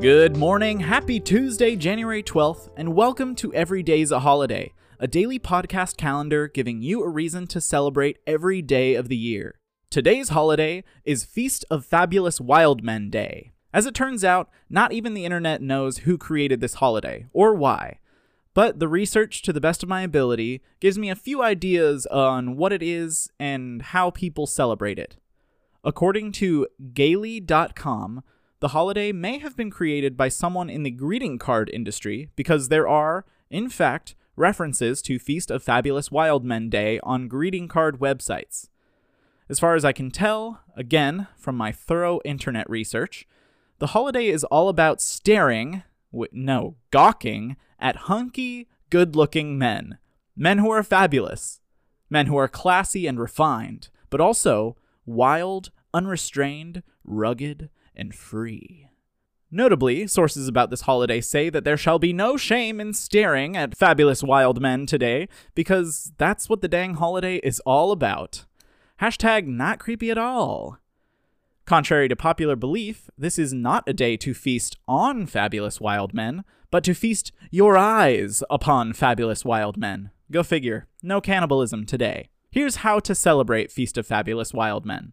Good morning, happy Tuesday, January 12th, and welcome to Every Day's a Holiday, a daily podcast calendar giving you a reason to celebrate every day of the year. Today's holiday is Feast of Fabulous Wild Men Day. As it turns out, not even the internet knows who created this holiday or why. But the research, to the best of my ability, gives me a few ideas on what it is and how people celebrate it. According to Gaily.com, the holiday may have been created by someone in the greeting card industry because there are, in fact, references to Feast of Fabulous Wild Men Day on greeting card websites. As far as I can tell, again, from my thorough internet research, the holiday is all about staring, no, gawking, at hunky, good looking men. Men who are fabulous. Men who are classy and refined, but also wild, unrestrained, rugged, and free. Notably, sources about this holiday say that there shall be no shame in staring at fabulous wild men today, because that's what the dang holiday is all about. Hashtag not creepy at all. Contrary to popular belief, this is not a day to feast on fabulous wild men, but to feast your eyes upon fabulous wild men. Go figure, no cannibalism today. Here's how to celebrate Feast of Fabulous Wild Men.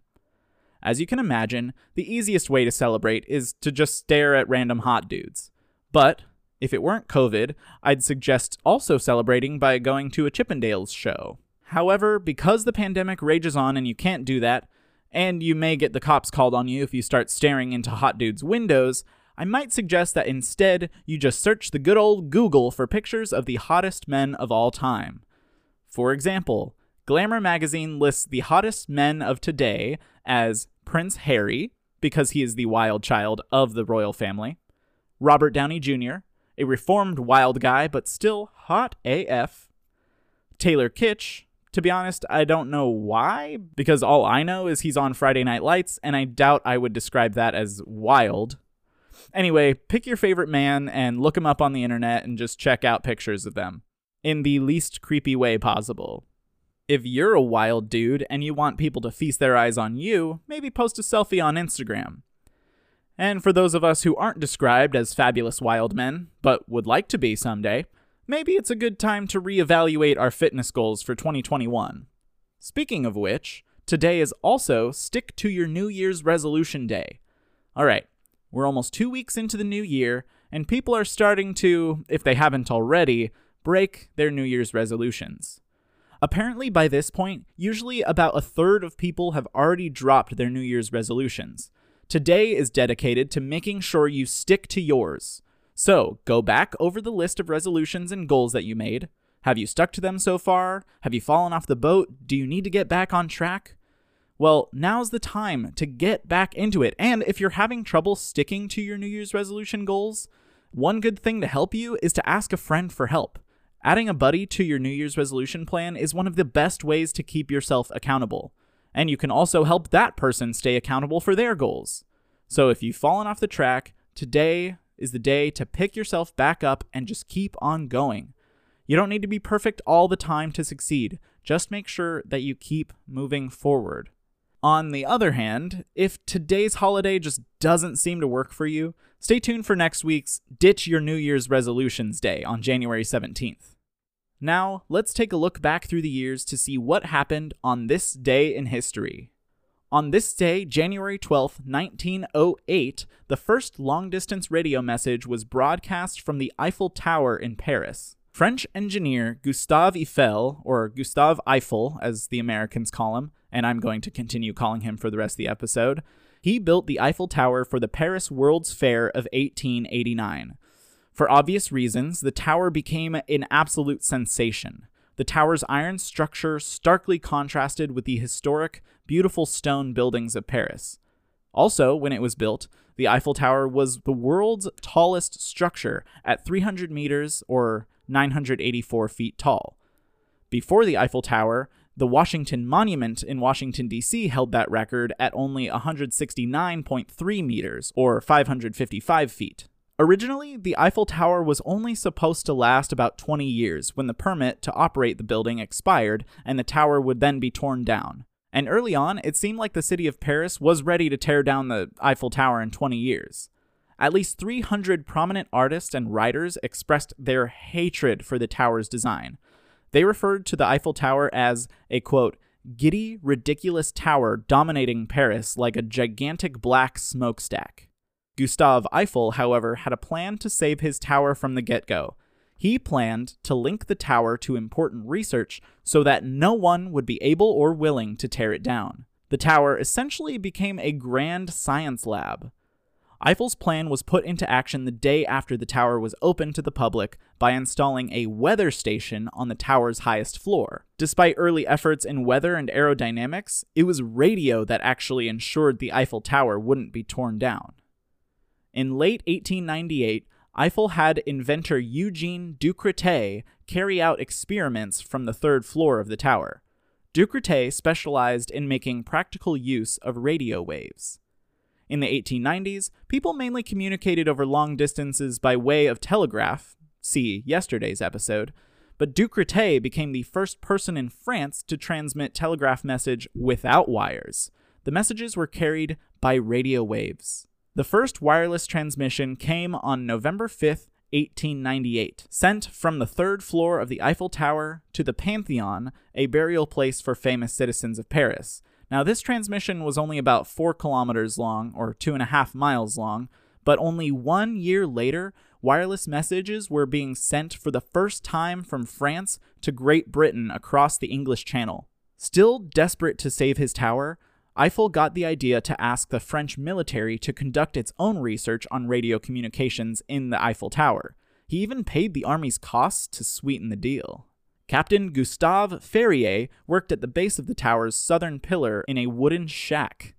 As you can imagine, the easiest way to celebrate is to just stare at random hot dudes. But, if it weren't COVID, I'd suggest also celebrating by going to a Chippendales show. However, because the pandemic rages on and you can't do that, and you may get the cops called on you if you start staring into hot dudes' windows, I might suggest that instead you just search the good old Google for pictures of the hottest men of all time. For example, Glamour magazine lists the hottest men of today as Prince Harry, because he is the wild child of the royal family, Robert Downey Jr., a reformed wild guy but still hot AF, Taylor Kitsch. To be honest, I don't know why, because all I know is he's on Friday Night Lights, and I doubt I would describe that as wild. Anyway, pick your favorite man and look him up on the internet and just check out pictures of them in the least creepy way possible. If you're a wild dude and you want people to feast their eyes on you, maybe post a selfie on Instagram. And for those of us who aren't described as fabulous wild men, but would like to be someday, maybe it's a good time to reevaluate our fitness goals for 2021. Speaking of which, today is also Stick to Your New Year's Resolution Day. Alright, we're almost two weeks into the new year, and people are starting to, if they haven't already, break their New Year's resolutions. Apparently, by this point, usually about a third of people have already dropped their New Year's resolutions. Today is dedicated to making sure you stick to yours. So, go back over the list of resolutions and goals that you made. Have you stuck to them so far? Have you fallen off the boat? Do you need to get back on track? Well, now's the time to get back into it. And if you're having trouble sticking to your New Year's resolution goals, one good thing to help you is to ask a friend for help. Adding a buddy to your New Year's resolution plan is one of the best ways to keep yourself accountable. And you can also help that person stay accountable for their goals. So if you've fallen off the track, today is the day to pick yourself back up and just keep on going. You don't need to be perfect all the time to succeed. Just make sure that you keep moving forward. On the other hand, if today's holiday just doesn't seem to work for you, stay tuned for next week's Ditch Your New Year's Resolutions Day on January 17th. Now, let's take a look back through the years to see what happened on this day in history. On this day, January 12, 1908, the first long distance radio message was broadcast from the Eiffel Tower in Paris. French engineer Gustave Eiffel, or Gustave Eiffel as the Americans call him, and I'm going to continue calling him for the rest of the episode, he built the Eiffel Tower for the Paris World's Fair of 1889. For obvious reasons, the tower became an absolute sensation. The tower's iron structure starkly contrasted with the historic, beautiful stone buildings of Paris. Also, when it was built, the Eiffel Tower was the world's tallest structure at 300 meters or 984 feet tall. Before the Eiffel Tower, the Washington Monument in Washington, D.C. held that record at only 169.3 meters or 555 feet. Originally, the Eiffel Tower was only supposed to last about 20 years when the permit to operate the building expired and the tower would then be torn down. And early on, it seemed like the city of Paris was ready to tear down the Eiffel Tower in 20 years. At least 300 prominent artists and writers expressed their hatred for the tower's design. They referred to the Eiffel Tower as a quote, giddy, ridiculous tower dominating Paris like a gigantic black smokestack. Gustave Eiffel, however, had a plan to save his tower from the get go. He planned to link the tower to important research so that no one would be able or willing to tear it down. The tower essentially became a grand science lab. Eiffel's plan was put into action the day after the tower was opened to the public by installing a weather station on the tower's highest floor. Despite early efforts in weather and aerodynamics, it was radio that actually ensured the Eiffel Tower wouldn't be torn down. In late 1898, Eiffel had inventor Eugene Ducretet carry out experiments from the third floor of the tower. Ducretet specialized in making practical use of radio waves. In the 1890s, people mainly communicated over long distances by way of telegraph, see yesterday's episode, but Ducretet became the first person in France to transmit telegraph message without wires. The messages were carried by radio waves. The first wireless transmission came on November 5th, 1898, sent from the third floor of the Eiffel Tower to the Pantheon, a burial place for famous citizens of Paris. Now, this transmission was only about four kilometers long, or two and a half miles long, but only one year later, wireless messages were being sent for the first time from France to Great Britain across the English Channel. Still desperate to save his tower, Eiffel got the idea to ask the French military to conduct its own research on radio communications in the Eiffel Tower. He even paid the army's costs to sweeten the deal. Captain Gustave Ferrier worked at the base of the tower's southern pillar in a wooden shack.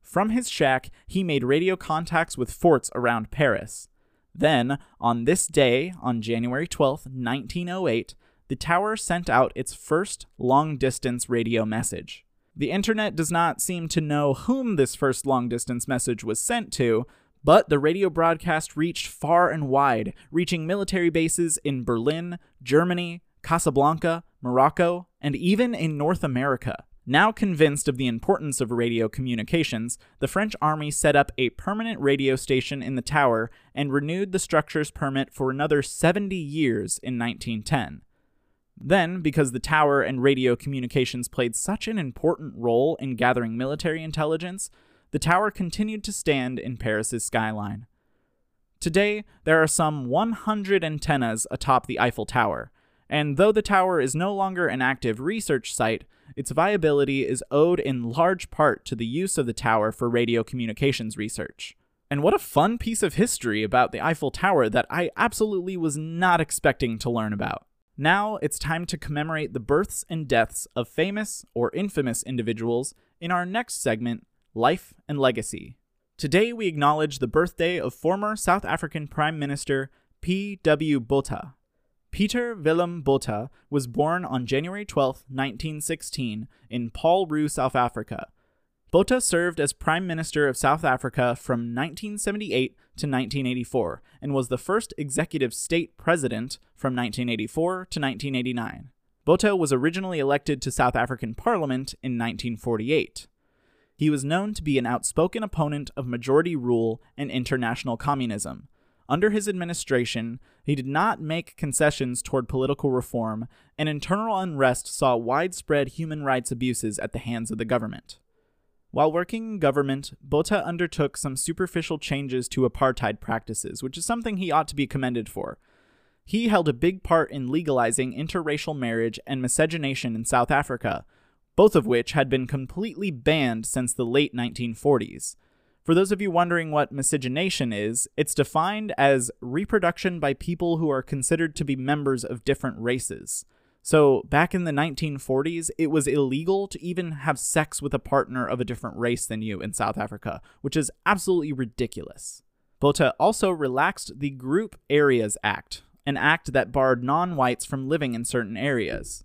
From his shack, he made radio contacts with forts around Paris. Then, on this day, on January 12, 1908, the tower sent out its first long distance radio message. The internet does not seem to know whom this first long distance message was sent to, but the radio broadcast reached far and wide, reaching military bases in Berlin, Germany, Casablanca, Morocco, and even in North America. Now convinced of the importance of radio communications, the French army set up a permanent radio station in the tower and renewed the structure's permit for another 70 years in 1910. Then, because the tower and radio communications played such an important role in gathering military intelligence, the tower continued to stand in Paris's skyline. Today, there are some 100 antennas atop the Eiffel Tower, and though the tower is no longer an active research site, its viability is owed in large part to the use of the tower for radio communications research. And what a fun piece of history about the Eiffel Tower that I absolutely was not expecting to learn about. Now it's time to commemorate the births and deaths of famous or infamous individuals in our next segment, Life and Legacy. Today we acknowledge the birthday of former South African Prime Minister P.W. Botha. Peter Willem Botha was born on January 12, 1916, in Paul Roux, South Africa. Botha served as Prime Minister of South Africa from 1978 to 1984 and was the first executive state president from 1984 to 1989. Botha was originally elected to South African Parliament in 1948. He was known to be an outspoken opponent of majority rule and international communism, under his administration, he did not make concessions toward political reform, and internal unrest saw widespread human rights abuses at the hands of the government. While working in government, Botha undertook some superficial changes to apartheid practices, which is something he ought to be commended for. He held a big part in legalizing interracial marriage and miscegenation in South Africa, both of which had been completely banned since the late 1940s. For those of you wondering what miscegenation is, it's defined as reproduction by people who are considered to be members of different races. So, back in the 1940s, it was illegal to even have sex with a partner of a different race than you in South Africa, which is absolutely ridiculous. Botha also relaxed the Group Areas Act, an act that barred non whites from living in certain areas.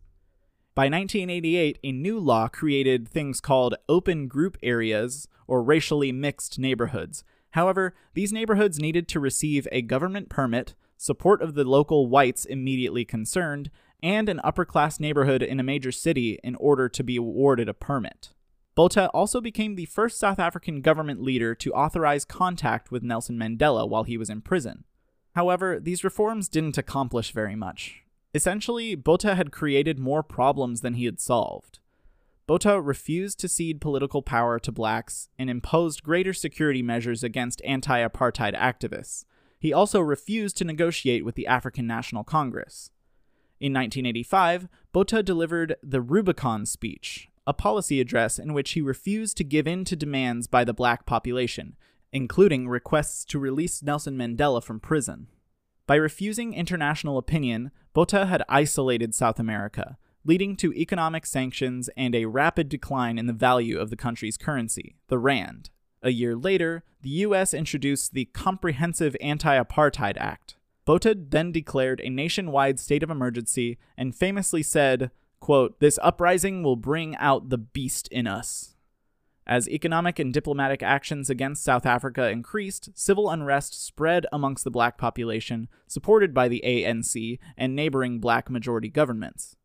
By 1988, a new law created things called open group areas or racially mixed neighborhoods. However, these neighborhoods needed to receive a government permit, support of the local whites immediately concerned, and an upper class neighborhood in a major city in order to be awarded a permit. Botha also became the first South African government leader to authorize contact with Nelson Mandela while he was in prison. However, these reforms didn't accomplish very much. Essentially, Botha had created more problems than he had solved. Botha refused to cede political power to blacks and imposed greater security measures against anti apartheid activists. He also refused to negotiate with the African National Congress. In 1985, Botha delivered the Rubicon speech, a policy address in which he refused to give in to demands by the black population, including requests to release Nelson Mandela from prison. By refusing international opinion, Botha had isolated South America, leading to economic sanctions and a rapid decline in the value of the country's currency, the Rand. A year later, the US introduced the Comprehensive Anti Apartheid Act. Botha then declared a nationwide state of emergency and famously said, quote, This uprising will bring out the beast in us. As economic and diplomatic actions against South Africa increased, civil unrest spread amongst the black population, supported by the ANC and neighboring black majority governments.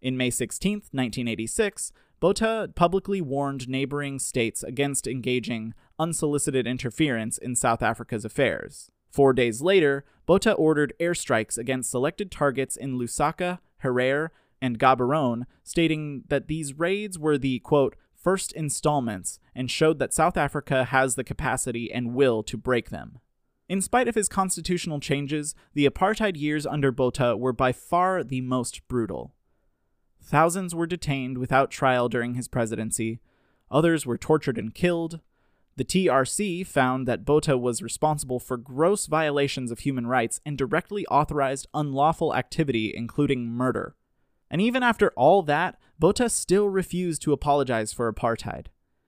In May 16, 1986, Botha publicly warned neighboring states against engaging unsolicited interference in South Africa's affairs. Four days later, Botha ordered airstrikes against selected targets in Lusaka, Harare, and Gaborone, stating that these raids were the, quote, first installments and showed that South Africa has the capacity and will to break them. In spite of his constitutional changes, the apartheid years under Botha were by far the most brutal. Thousands were detained without trial during his presidency. Others were tortured and killed. The TRC found that Botha was responsible for gross violations of human rights and directly authorized unlawful activity, including murder. And even after all that, Botha still refused to apologize for apartheid.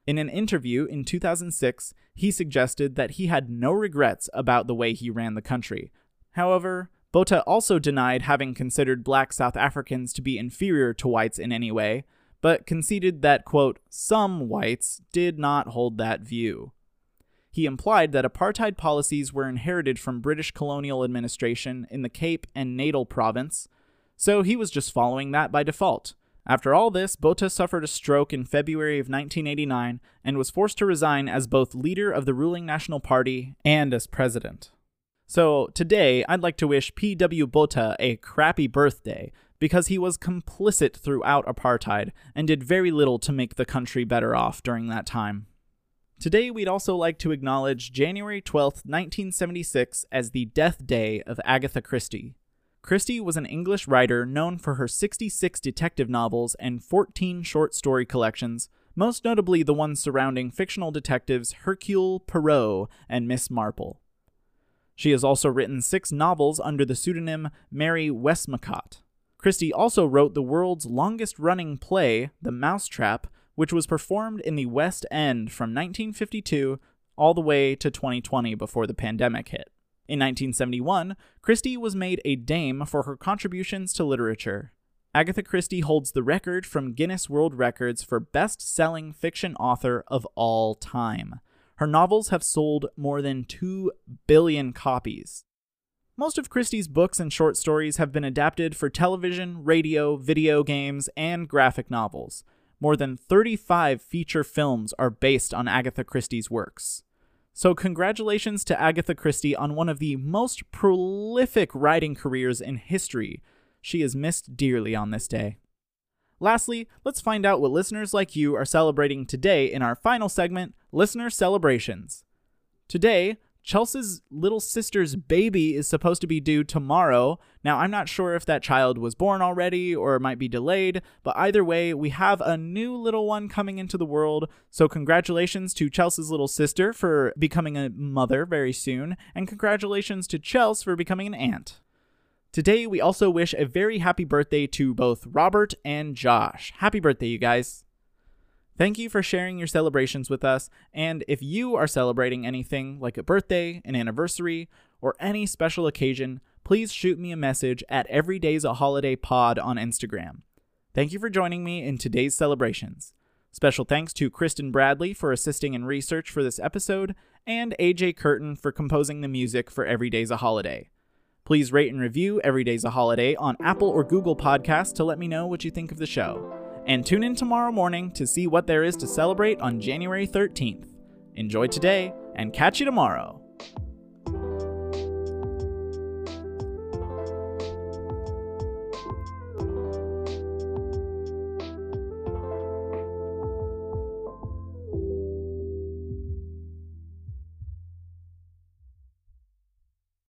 In an interview in 2006, he suggested that he had no regrets about the way he ran the country. However, Botha also denied having considered black South Africans to be inferior to whites in any way, but conceded that, quote, some whites did not hold that view. He implied that apartheid policies were inherited from British colonial administration in the Cape and Natal province, so he was just following that by default. After all this, Botha suffered a stroke in February of 1989 and was forced to resign as both leader of the ruling National Party and as president. So today, I'd like to wish P.W. Botha a crappy birthday because he was complicit throughout apartheid and did very little to make the country better off during that time. Today, we'd also like to acknowledge January 12, 1976, as the death day of Agatha Christie. Christie was an English writer known for her 66 detective novels and 14 short story collections, most notably the ones surrounding fictional detectives Hercule Poirot and Miss Marple. She has also written six novels under the pseudonym Mary Westmacott. Christie also wrote the world's longest running play, The Mousetrap, which was performed in the West End from 1952 all the way to 2020 before the pandemic hit. In 1971, Christie was made a dame for her contributions to literature. Agatha Christie holds the record from Guinness World Records for best selling fiction author of all time. Her novels have sold more than 2 billion copies. Most of Christie's books and short stories have been adapted for television, radio, video games, and graphic novels. More than 35 feature films are based on Agatha Christie's works. So, congratulations to Agatha Christie on one of the most prolific writing careers in history. She is missed dearly on this day. Lastly, let's find out what listeners like you are celebrating today in our final segment Listener Celebrations. Today, Chelsea's little sister's baby is supposed to be due tomorrow. Now, I'm not sure if that child was born already or might be delayed, but either way, we have a new little one coming into the world. So, congratulations to Chelsea's little sister for becoming a mother very soon, and congratulations to Chelsea for becoming an aunt. Today, we also wish a very happy birthday to both Robert and Josh. Happy birthday, you guys. Thank you for sharing your celebrations with us, and if you are celebrating anything like a birthday, an anniversary, or any special occasion, please shoot me a message at Every Day's a Holiday Pod on Instagram. Thank you for joining me in today's celebrations. Special thanks to Kristin Bradley for assisting in research for this episode, and AJ Curtin for composing the music for Every Day's a Holiday. Please rate and review Every Day's a Holiday on Apple or Google Podcasts to let me know what you think of the show. And tune in tomorrow morning to see what there is to celebrate on January 13th. Enjoy today and catch you tomorrow.